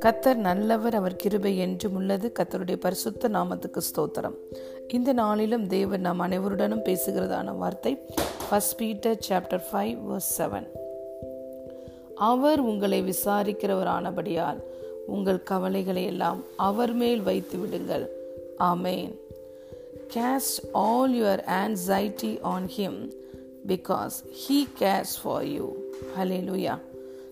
கத்தர் நல்லவர் அவர் கிருபை என்றும் உள்ளது. கத்தருடைய பரிசுத்த நாமத்துக்கு ஸ்தோத்திரம். இந்த நாளிலும் தேவன் நாம் அனைவருடனும் பேசுகிறதான வார்த்தை first Peter chapter five verse seven அவர் உங்களை விசாரிக்கிறவரானபடியால் உங்கள் கவலைகளை எல்லாம் அவர் மேல் வைத்து விடுங்கள். Amen cast all your anxiety on him because he cares for you hallelujah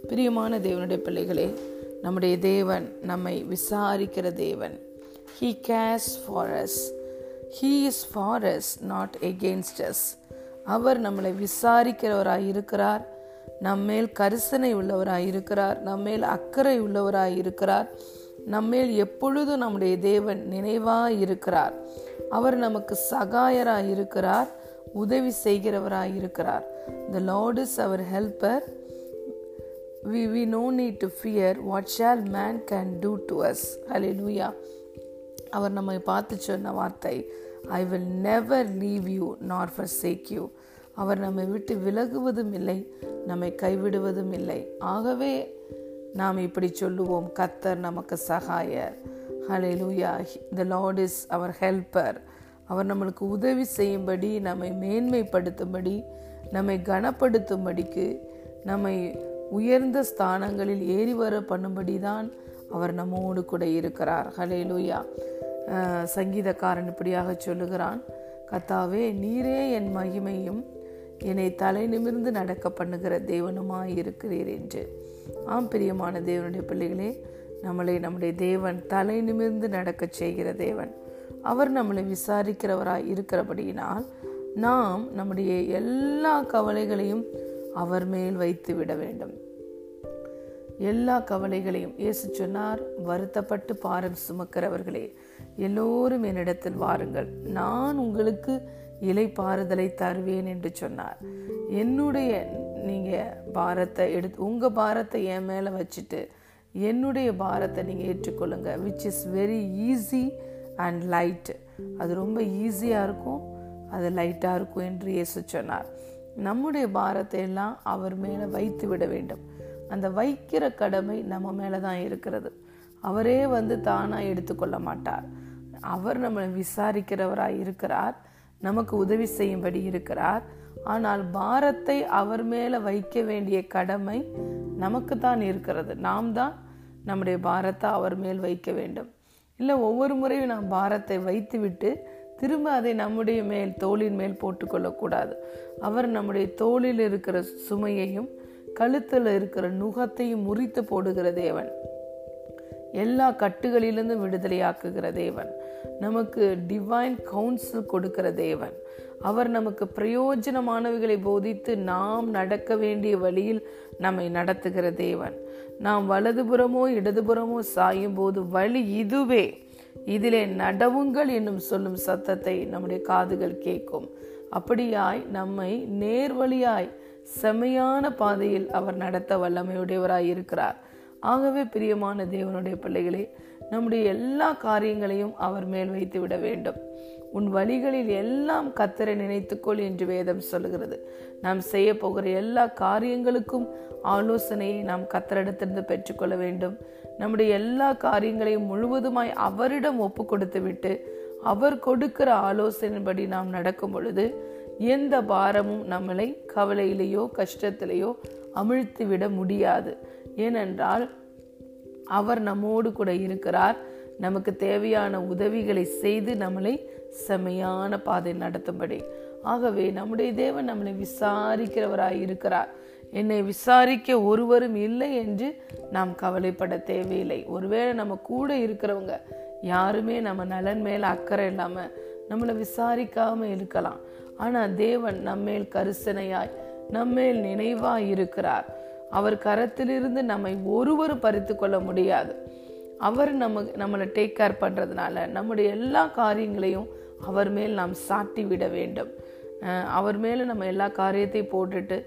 பிரியமான தேவனுடைய பிள்ளைகளே நம்முடைய தேவன் நம்மை விசாரிக்கிற தேவன். He cares for us he is for us not against us அவர் நம்மளை விசாரிக்கிறவராய் இருக்கிறார். நம்மேல் கரிசனை உள்ளவராய் இருக்கிறார். நம்மேல் அக்கறை உள்ளவராய் இருக்கிறார். நம்மேல் எப்பொழுதும் நம்முடைய தேவன் நினைவாய் இருக்கிறார். அவர் நமக்கு சகாயராய் இருக்கிறார். உதவி செய்கிறவராய் இருக்கிறார் the lord is our helper we we no need to fear what shall man can do to us hallelujah அவர் நம்மை பார்த்து சொன்ன வார்த்தை I will never leave you nor forsake you அவர் நம்மை விட்டு விலகுவதும் இல்லை நம்மை கைவிடுவதும் இல்லை. ஆகவே நாம் இப்படி சொல்லுவோம் கத்தர் நமக்கு சகாயர். Hallelujah the lord is our helper அவர் நம்மளுக்கு உதவி செய்யும்படி நம்மை மேன்மைப்படுத்தும்படி நம்மை கனப்படுத்தும்படிக்கு நம்மை உயர்ந்த ஸ்தானங்களில் ஏறி வர பண்ணும்படி தான் அவர் நம்மோடு கூட இருக்கிறார். ஹலே லூயா சங்கீதக்காரன் இப்படியாக சொல்லுகிறான். கத்தாவே நீரே என் மகிமையும் என்னை தலை நிமிர்ந்து நடக்க பண்ணுகிற தேவனுமாய் இருக்கிறீர் என்று. ஆம் பிரியமான தேவனுடைய பிள்ளைகளே நம்மளை நம்முடைய தேவன் தலை நிமிர்ந்து நடக்க செய்கிற தேவன். அவர் நம்மளை விசாரிக்கிறவராய் இருக்கிறபடியினால் நாம் நம்முடைய எல்லா கவலைகளையும் அவர் மேல் வைத்து விட வேண்டும். எல்லா கவலைகளையும் இயேசு சொன்னார் வருத்தப்பட்டு பாரம் சுமக்கிறவர்களே எல்லோரும் என்னிடத்தில் வாருங்கள். நான் உங்களுக்கு இலை பாறுதலை தருவேன் என்று சொன்னார். என்னுடைய நீங்க பாரத்தை எடுத்து உங்க பாரத்தை என் மேல வச்சுட்டு என்னுடைய பாரத்தை நீங்க ஏற்றுக்கொள்ளுங்க which is very easy and light அது ரொம்ப ஈஸியாக இருக்கும். அது லைட்டாக இருக்கும் என்று இயேசு சொன்னார். நம்முடைய பாரத்தை எல்லாம் அவர் மேலே வைத்து விட வேண்டும். அந்த வைக்கிற கடமை நம்ம மேலே தான் இருக்கிறது. அவரே வந்து தானாக எடுத்துக்கொள்ள மாட்டார். அவர் நம்மளை விசாரிக்கிறவராய் இருக்கிறார். நமக்கு உதவி செய்யும்படி இருக்கிறார். ஆனால் பாரத்தை அவர் மேலே வைக்க வேண்டிய கடமை நமக்கு தான் இருக்கிறது. நாம் தான் நம்முடைய பாரத்தை அவர் மேல் வைக்க வேண்டும். இல்லை ஒவ்வொரு முறையும் நாம் பாரத்தை வைத்துவிட்டு திரும்ப அதை நம்முடைய மேல் தோளின் மேல் போட்டுக்கொள்ளக்கூடாது அவர் நம்முடைய தோளில் இருக்கிற சுமையையும் கழுத்தில் இருக்கிற நுகத்தையும் முறித்து போடுகிற தேவன். எல்லா கட்டுகளிலிருந்தும் விடுதலையாக்குகிற தேவன். நமக்கு டிவைன் கவுன்சில் கொடுக்கிற தேவன். அவர் நமக்கு பிரயோஜனமானவைகளை போதித்து நாம் நடக்க வேண்டிய வழியில் நம்மை நடத்துகிற தேவன். நாம் வலதுபுறமோ இடதுபுறமோ சாயும் போது வழி இதுவே. இதிலே நடவுங்கள் என்னும் சொல்லும் சத்தத்தை நம்முடைய காதுகள் கேட்கும். அப்படியாய் நம்மை நேர்வழியாய் செமையான பாதையில் அவர் நடத்த வல்லமையுடையவராய் இருக்கிறார். ஆகவே பிரியமான தேவனுடைய பிள்ளைகளே நம்முடைய எல்லா காரியங்களையும் அவர் மேல் வைத்து விட வேண்டும். உன் வழிகளில் எல்லாம் கத்தரை நினைத்துக்கொள் என்று வேதம் சொல்லுகிறது. நாம் செய்ய போகிற எல்லா காரியங்களுக்கும் ஆலோசனையை நாம் கத்தரிடத்திலிருந்து பெற்றுக்கொள்ள வேண்டும். நம்முடைய எல்லா காரியங்களையும் முழுவதுமாய் அவரிடம் ஒப்பு கொடுத்து விட்டு அவர் கொடுக்கிற ஆலோசனையின்படி நாம் நடக்கும் பொழுது எந்த பாரமும் நம்மளை கவலையிலேயோ கஷ்டத்திலேயோ அமிழ்த்து விட முடியாது. ஏனென்றால் அவர் நம்மோடு கூட இருக்கிறார். நமக்கு தேவையான உதவிகளை செய்து நம்மளை செமையான பாதை நடத்தும்படி. ஆகவே நம்முடைய தேவன் நம்மளை விசாரிக்கிறவராய் இருக்கிறார். என்னை விசாரிக்க ஒருவரும் இல்லை என்று நாம் கவலைப்பட தேவையில்லை. ஒருவேளை நம்ம கூட இருக்கிறவங்க யாருமே நம்ம நலன் மேல அக்கறை இல்லாம நம்மளை விசாரிக்காம இருக்கலாம். ஆனா தேவன் நம்மேல் கரிசனையாய் நம்மேல் நினைவாய் இருக்கிறார். அவர் கரத்திலிருந்து நம்மை ஒருவரும் பறித்து கொள்ள முடியாது. அவர் நம்ம நம்மளை டேக் கேர் பண்ணுறதுனால நம்முடைய எல்லா காரியங்களையும் அவர் மேல் நாம் சாட்டி விட வேண்டும். அவர் மேலே நம்ம எல்லா காரியத்தையும் போட்டுட்டு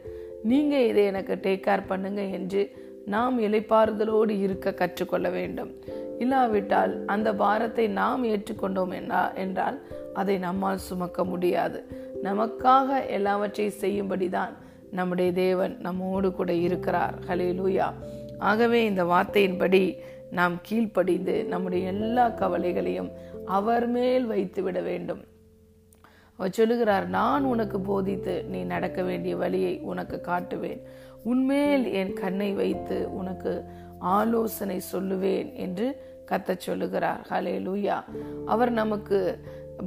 நீங்கள் இதை எனக்கு டேக் கேர் பண்ணுங்கள் என்று நாம் இலைப்பாறுதலோடு இருக்க கற்றுக்கொள்ள வேண்டும். இல்லாவிட்டால் அந்த பாரத்தை நாம் ஏற்றுக்கொண்டோம் என்றால் அதை நம்மால் சுமக்க முடியாது. நமக்காக எல்லாவற்றையும் செய்யும்படி தான் நம்முடைய தேவன் நம்மோடு கூட இருக்கிறார். ஹலே லூயா ஆகவே இந்த வார்த்தையின்படி நாம் கீழ்ப்படிந்து நம்முடைய எல்லா கவலைகளையும் அவர் மேல் வைத்து விட வேண்டும். அவர் சொல்லுகிறார் நான் உனக்கு போதித்து நீ நடக்க வேண்டிய வழியை உனக்கு காட்டுவேன். உன்மேல் என் கண்ணை வைத்து உனக்கு ஆலோசனை சொல்லுவேன் என்று கத்த சொல்லுகிறார். ஹலே லூயா அவர் நமக்கு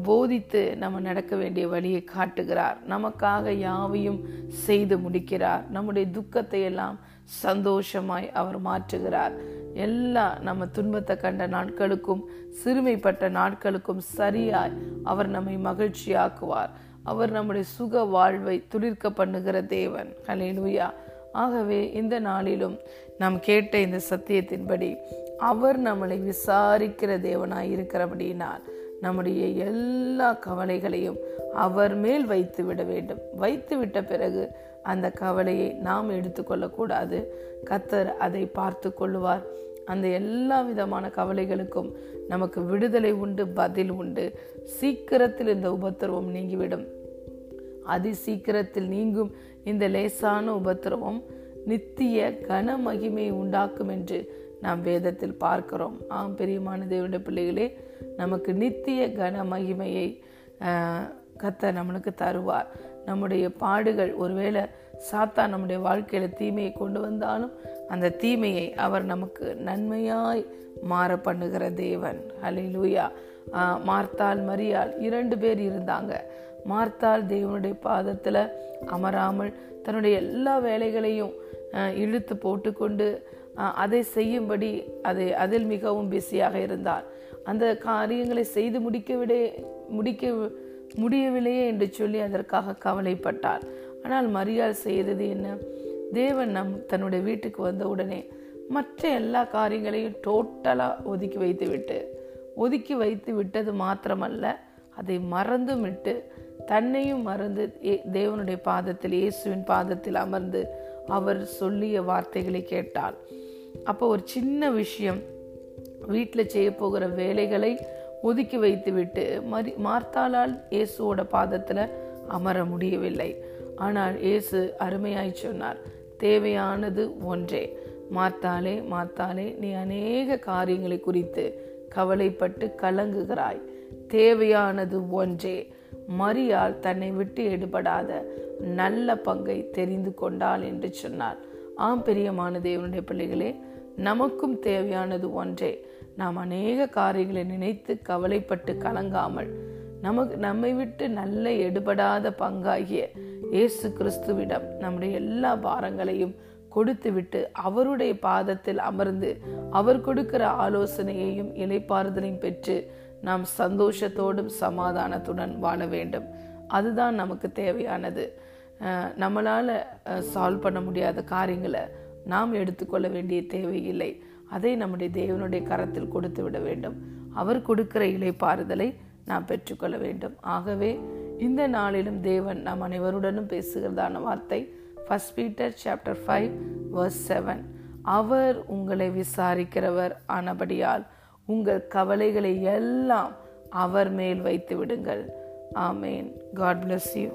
போதித்து நம்ம நடக்க வேண்டிய வழியை காட்டுகிறார். நமக்காக யாவையும் செய்து முடிக்கிறார். நம்முடைய துக்கத்தை எல்லாம் சந்தோஷமாய் அவர் மாற்றுகிறார். எல்லா நம்ம துன்பத்தை கண்ட நாட்களுக்கும் சிறுமைப்பட்ட நாட்களுக்கும் சரியாய் அவர் நம்மை மகிழ்ச்சியாக்குவார். அவர் நம்முடைய சுக வாழ்வை துளிர்க்க பண்ணுகிற தேவன். ஹலேலுயா ஆகவே இந்த நாளிலும் நாம் கேட்ட இந்த சத்தியத்தின்படி அவர் நம்மளை விசாரிக்கிற தேவனாய் இருக்கிறபடினால் நம்முடைய எல்லா கவலைகளையும் அவர் மேல் வைத்து விட வேண்டும். வைத்து விட்ட பிறகு அந்த கவலையை நாம் எடுத்துக்கொள்ளக்கூடாது. கத்தர் அதை பார்த்து கொள்ளுவார் அந்த எல்லா விதமான கவலைகளுக்கும் நமக்கு விடுதலை உண்டு பதில் உண்டு. சீக்கிரத்தில் இந்த உபத்திரவம் நீங்கிவிடும். அதி சீக்கிரத்தில் நீங்கும் இந்த லேசான உபத்திரவம் நித்திய கன மகிமை உண்டாக்கும் என்று நாம் வேதத்தில் பார்க்கிறோம். ஆம் பெரியமான தேவனுடைய பிள்ளைகளே நமக்கு நித்திய கன மகிமையை கத்தர் நம்மளுக்கு தருவார். நம்முடைய பாடுகள் ஒருவேளை சாத்தா நம்முடைய வாழ்க்கையில தீமையை கொண்டு வந்தாலும் அந்த தீமையை அவர் நமக்கு நன்மையாய் மாற பண்ணுகிற தேவன். ஹலே லூயா மார்த்தால் மரியால் இரண்டு பேர் இருந்தாங்க. மார்த்தால் தேவனுடைய பாதத்தில் அமராமல் தன்னுடைய எல்லா வேலைகளையும் இழுத்து போட்டுக்கொண்டு அதை செய்யும்படி அதை அதில் மிகவும் பிஸியாக இருந்தார். அந்த காரியங்களை செய்து முடிக்கவிட முடிக்க முடியவில்லையே என்று சொல்லி அதற்காக கவலைப்பட்டார் ஆனால் மரியாள் செய்தது என்ன? தேவன் நம் தன்னுடைய வீட்டுக்கு வந்த உடனே மற்ற எல்லா காரியங்களையும் டோட்டலாக ஒதுக்கி வைத்து விட்டு ஒதுக்கி வைத்து விட்டது மாத்திரமல்ல அதை மறந்தும் விட்டு தன்னையும் மறந்து தேவனுடைய பாதத்தில் இயேசுவின் பாதத்தில் அமர்ந்து அவர் சொல்லிய வார்த்தைகளை கேட்டாள். அப்போ ஒரு சின்ன விஷயம் வீட்டில் செய்ய போகிற வேலைகளை ஒதுக்கி வைத்துவிட்டு மரி மறி மார்த்தாளால் இயேசுவோட பாதத்தில் அமர முடியவில்லை. ஆனால் இயேசு அருமையாய் சொன்னார் தேவையானது ஒன்றே. மாத்தாலே மாத்தாலே நீ அநேக காரியங்களை குறித்து கவலைப்பட்டு கலங்குகிறாய். தேவையானது ஒன்றே. மரியால் தன்னை விட்டு எடுபடாத நல்ல பங்கை தெரிந்து கொண்டாள் என்று சொன்னார். ஆம் பெரியமான தேவனுடைய பிள்ளைகளே நமக்கும் தேவையானது ஒன்றே. நாம் அநேக காரியங்களை நினைத்து கவலைப்பட்டு கலங்காமல் நமக்கு நம்மை விட்டு நல்ல எடுபடாத பங்காகிய இயேசு கிறிஸ்துவிடம் நம்முடைய எல்லா பாரங்களையும் கொடுத்துவிட்டு அவருடைய பாதத்தில் அமர்ந்து அவர் கொடுக்கிற ஆலோசனையையும் இலைப்பாறுதலையும் பெற்று நாம் சந்தோஷத்தோடும் சமாதானத்துடன் வாழ வேண்டும். அதுதான் நமக்கு தேவையானது. நம்மளால் சால்வ் பண்ண முடியாத காரியங்களை நாம் எடுத்துக்கொள்ள வேண்டிய தேவையில்லை. அதை நம்முடைய தேவனுடைய கரத்தில் கொடுத்து விட வேண்டும். அவர் கொடுக்கிற இலைப்பாறுதலை நாம் பெற்றுக்கொள்ள வேண்டும். ஆகவே இந்த நாளிலும் தேவன் நாம் அனைவருடனும் பேசுகிறதான வார்த்தை first Peter chapter five verse seven அவர் உங்களை விசாரிக்கிறவர் ஆனபடியால் உங்கள் கவலைகளை எல்லாம் அவர் மேல் வைத்து விடுங்கள். ஆமேன் காட் பிளஸ் யூ